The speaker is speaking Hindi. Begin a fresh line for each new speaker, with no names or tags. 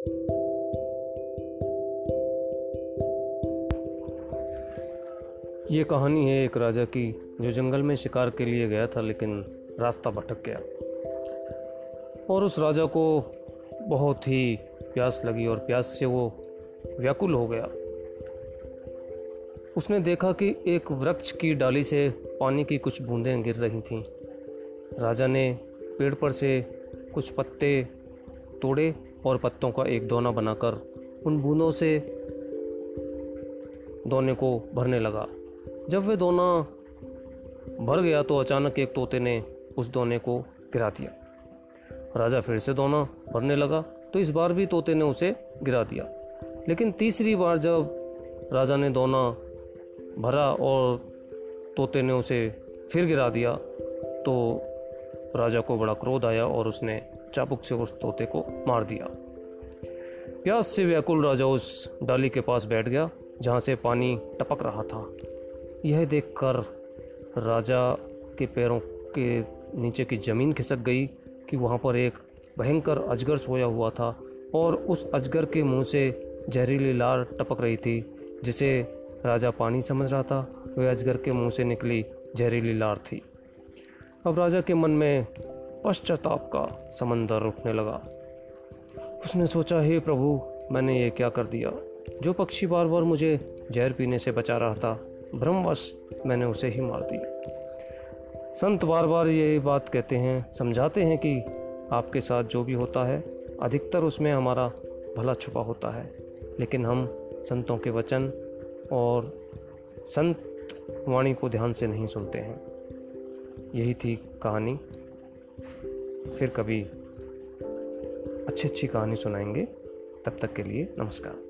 ये कहानी है एक राजा की, जो जंगल में शिकार के लिए गया था, लेकिन रास्ता भटक गया। और उस राजा को बहुत ही प्यास लगी, और प्यास से वो व्याकुल हो गया। उसने देखा कि एक वृक्ष की डाली से पानी की कुछ बूंदें गिर रही थीं। राजा ने पेड़ पर से कुछ पत्ते तोड़े और पत्तों का एक दोना बनाकर उन बूंदों से दोने को भरने लगा। जब वह दोना भर गया तो अचानक एक तोते ने उस दोने को गिरा दिया। राजा फिर से दोना भरने लगा तो इस बार भी तोते ने उसे गिरा दिया। लेकिन तीसरी बार जब राजा ने दोना भरा और तोते ने उसे फिर गिरा दिया तो राजा को बड़ा क्रोध आया और उसने चाबुक से उस तोते को मार दिया। प्यास से व्याकुल राजा उस डाली के पास बैठ गया, जहाँ से पानी टपक रहा था। यह देखकर राजा के पैरों के नीचे की ज़मीन खिसक गई कि वहाँ पर एक भयंकर अजगर सोया हुआ था और उस अजगर के मुँह से जहरीली लार टपक रही थी, जिसे राजा पानी समझ रहा था। वह अजगर के मुँह से निकली जहरीली लार थी। अब राजा के मन में पश्चाताप का समंदर उठने लगा। उसने सोचा, हे प्रभु, मैंने ये क्या कर दिया? जो पक्षी बार बार मुझे जहर पीने से बचा रहा था भ्रमवश मैंने उसे ही मार दिया संत बार बार ये बात कहते हैं, समझाते हैं कि आपके साथ जो भी होता है, अधिकतर उसमें हमारा भला छुपा होता है। लेकिन हम संतों के वचन और संत वाणी को ध्यान से नहीं सुनते हैं। यही थी कहानी। फिर कभी अच्छी अच्छी कहानी सुनाएँगे। तब तक के लिए नमस्कार।